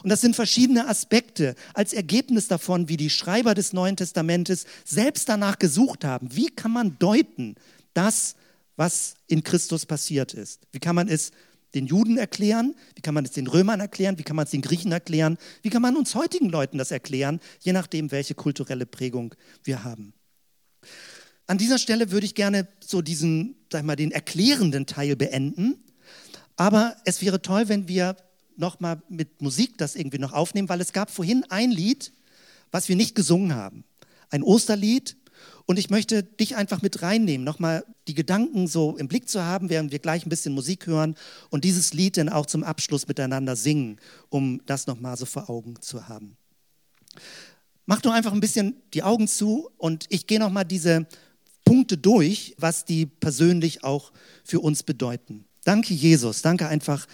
Und das sind verschiedene Aspekte als Ergebnis davon, wie die Schreiber des Neuen Testamentes selbst danach gesucht haben. Wie kann man deuten, das, was in Christus passiert ist? Wie kann man es den Juden erklären? Wie kann man es den Römern erklären? Wie kann man es den Griechen erklären? Wie kann man uns heutigen Leuten das erklären, je nachdem, welche kulturelle Prägung wir haben? An dieser Stelle würde ich gerne so diesen, sag mal, den erklärenden Teil beenden aber es wäre toll, wenn wir nochmal mit Musik das irgendwie noch aufnehmen, weil es gab vorhin ein Lied, was wir nicht gesungen haben. Ein Osterlied. Und ich möchte dich einfach mit reinnehmen, nochmal die Gedanken so im Blick zu haben, während wir gleich ein bisschen Musik hören und dieses Lied dann auch zum Abschluss miteinander singen, um das nochmal so vor Augen zu haben. Mach doch einfach ein bisschen die Augen zu und ich gehe nochmal diese Punkte durch, was die persönlich auch für uns bedeuten. Danke, Jesus. Danke einfach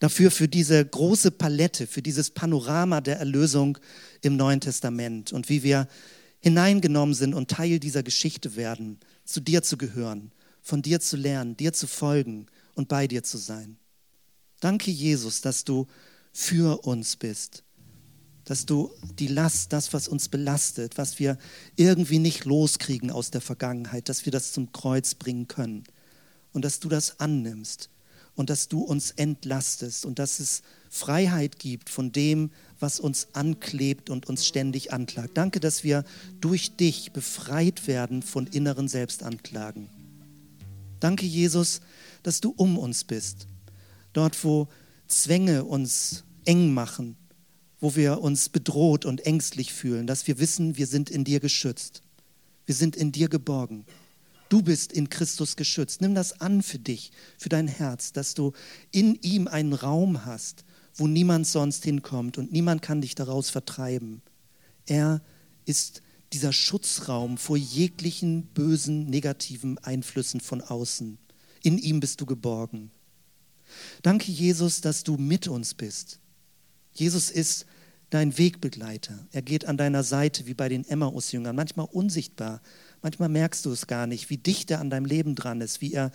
dafür, für diese große Palette, für dieses Panorama der Erlösung im Neuen Testament und wie wir hineingenommen sind und Teil dieser Geschichte werden, zu dir zu gehören, von dir zu lernen, dir zu folgen und bei dir zu sein. Danke, Jesus, dass du für uns bist, dass du die Last, das, was uns belastet, was wir irgendwie nicht loskriegen aus der Vergangenheit, dass wir das zum Kreuz bringen können und dass du das annimmst und dass du uns entlastest und dass es Freiheit gibt von dem, was uns anklebt und uns ständig anklagt. Danke, dass wir durch dich befreit werden von inneren Selbstanklagen. Danke, Jesus, dass du um uns bist. Dort, wo Zwänge uns eng machen, wo wir uns bedroht und ängstlich fühlen, dass wir wissen, wir sind in dir geschützt. Wir sind in dir geborgen. Du bist in Christus geschützt. Nimm das an für dich, für dein Herz, dass du in ihm einen Raum hast, wo niemand sonst hinkommt und niemand kann dich daraus vertreiben. Er ist dieser Schutzraum vor jeglichen bösen, negativen Einflüssen von außen. In ihm bist du geborgen. Danke, Jesus, dass du mit uns bist. Jesus ist dein Wegbegleiter. Er geht an deiner Seite wie bei den Emmaus-Jüngern, manchmal unsichtbar, Manchmal merkst du es gar nicht, wie dicht er an deinem Leben dran ist, wie er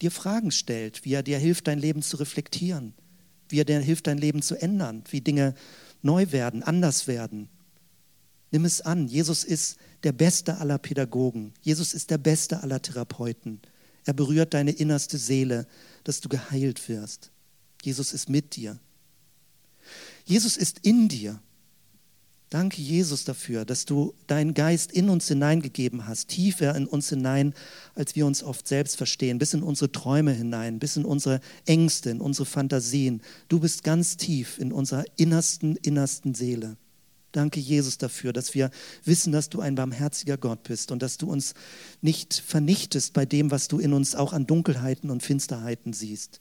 dir Fragen stellt, wie er dir hilft, dein Leben zu reflektieren, wie er dir hilft, dein Leben zu ändern, wie Dinge neu werden, anders werden. Nimm es an. Jesus ist der beste aller Pädagogen. Jesus ist der beste aller Therapeuten. Er berührt deine innerste Seele, dass du geheilt wirst. Jesus ist mit dir. Jesus ist in dir. Danke, Jesus, dafür, dass du deinen Geist in uns hineingegeben hast, tiefer in uns hinein, als wir uns oft selbst verstehen, bis in unsere Träume hinein, bis in unsere Ängste, in unsere Fantasien. Du bist ganz tief in unserer innersten, innersten Seele. Danke, Jesus, dafür, dass wir wissen, dass du ein barmherziger Gott bist und dass du uns nicht vernichtest bei dem, was du in uns auch an Dunkelheiten und Finsterheiten siehst.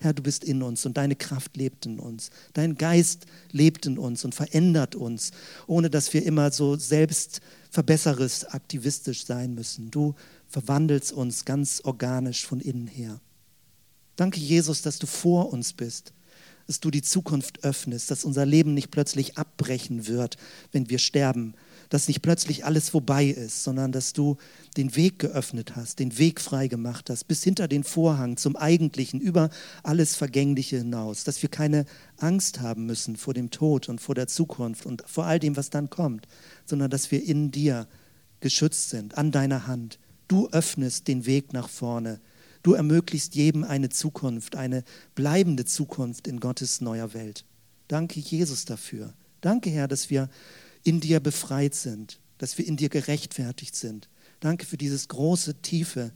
Herr, du bist in uns und deine Kraft lebt in uns. Dein Geist lebt in uns und verändert uns, ohne dass wir immer so selbstverbesseres, aktivistisch sein müssen. Du verwandelst uns ganz organisch von innen her. Danke, Jesus, dass du vor uns bist dass du die Zukunft öffnest, dass unser Leben nicht plötzlich abbrechen wird, wenn wir sterben, dass nicht plötzlich alles vorbei ist, sondern dass du den Weg geöffnet hast, den Weg frei gemacht hast, bis hinter den Vorhang zum Eigentlichen, über alles Vergängliche hinaus, dass wir keine Angst haben müssen vor dem Tod und vor der Zukunft und vor all dem, was dann kommt, sondern dass wir in dir geschützt sind, an deiner Hand. Du öffnest den Weg nach vorne. Du ermöglichst jedem eine Zukunft, eine bleibende Zukunft in Gottes neuer Welt. Danke, Jesus, dafür. Danke, Herr, dass wir in dir befreit sind, dass wir in dir gerechtfertigt sind. Danke für dieses große, tiefe,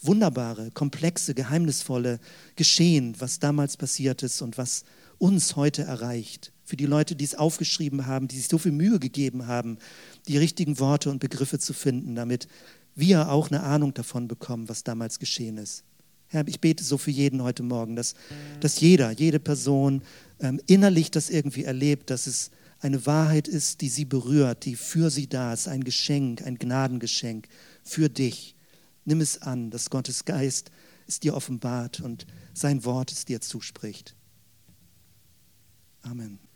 wunderbare, komplexe, geheimnisvolle Geschehen, was damals passiert ist und was uns heute erreicht. Für die Leute, die es aufgeschrieben haben, die sich so viel Mühe gegeben haben, die richtigen Worte und Begriffe zu finden, damit wir auch eine Ahnung davon bekommen, was damals geschehen ist. Herr, ich bete so für jeden heute Morgen, dass, dass jeder, jede Person ähm, innerlich das irgendwie erlebt, dass es eine Wahrheit ist, die sie berührt, die für sie da ist, ein Geschenk, ein Gnadengeschenk für dich. Nimm es an, dass Gottes Geist es dir offenbart und sein Wort es dir zuspricht. Amen.